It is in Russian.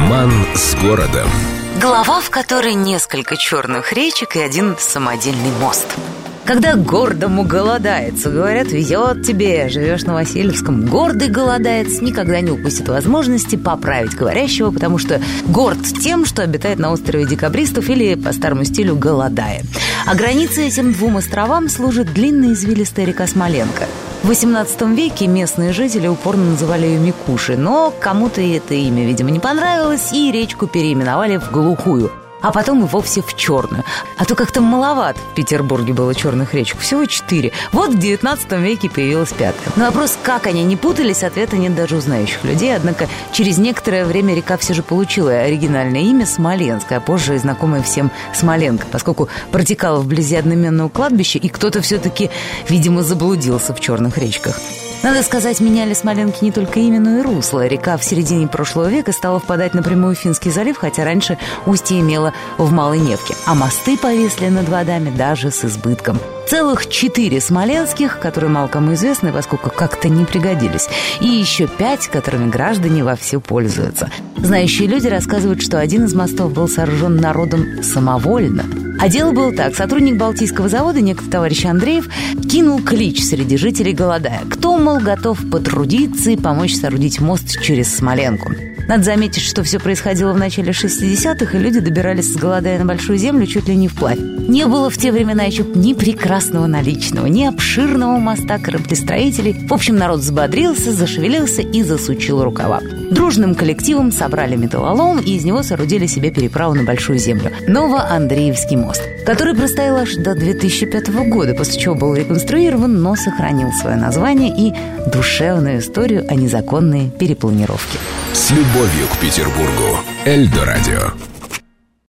Роман с городом. Глава, в которой несколько черных речек и один самодельный мост. Когда гордому голодается, говорят, везет тебе, живешь на Васильевском. Гордый голодается никогда не упустит возможности поправить говорящего, потому что горд тем, что обитает на острове декабристов или по старому стилю голодая. А границей этим двум островам служит длинная извилистая река Смоленка. В XVIII веке местные жители упорно называли ее Микуши, но кому-то это имя, видимо, не понравилось, и речку переименовали в Глухую а потом и вовсе в черную. А то как-то маловато в Петербурге было черных речек, всего четыре. Вот в XIX веке появилась пятая. На вопрос, как они не путались, ответа нет даже у знающих людей, однако через некоторое время река все же получила оригинальное имя Смоленская, а позже и знакомая всем Смоленка, поскольку протекала вблизи одноименного кладбища, и кто-то все-таки, видимо, заблудился в черных речках. Надо сказать, меняли Смоленки не только имя, но и русло. Река в середине прошлого века стала впадать напрямую в Финский залив, хотя раньше устье имела в Малой Невке. А мосты повесли над водами даже с избытком. Целых четыре смоленских, которые мало кому известны, поскольку как-то не пригодились. И еще пять, которыми граждане вовсю пользуются. Знающие люди рассказывают, что один из мостов был сооружен народом самовольно – а дело было так. Сотрудник Балтийского завода, некто товарищ Андреев, кинул клич среди жителей голодая. Кто, мол, готов потрудиться и помочь соорудить мост через Смоленку? Надо заметить, что все происходило в начале 60-х, и люди добирались с голодая на Большую Землю чуть ли не вплавь. Не было в те времена еще ни прекрасного наличного, ни обширного моста кораблестроителей. В общем, народ взбодрился, зашевелился и засучил рукава. Дружным коллективом собрали металлолом и из него соорудили себе переправу на Большую Землю. Новоандреевский мост, который простоял аж до 2005 года, после чего был реконструирован, но сохранил свое название и душевную историю о незаконной перепланировке. С любовью к Петербургу. Эльдо радио.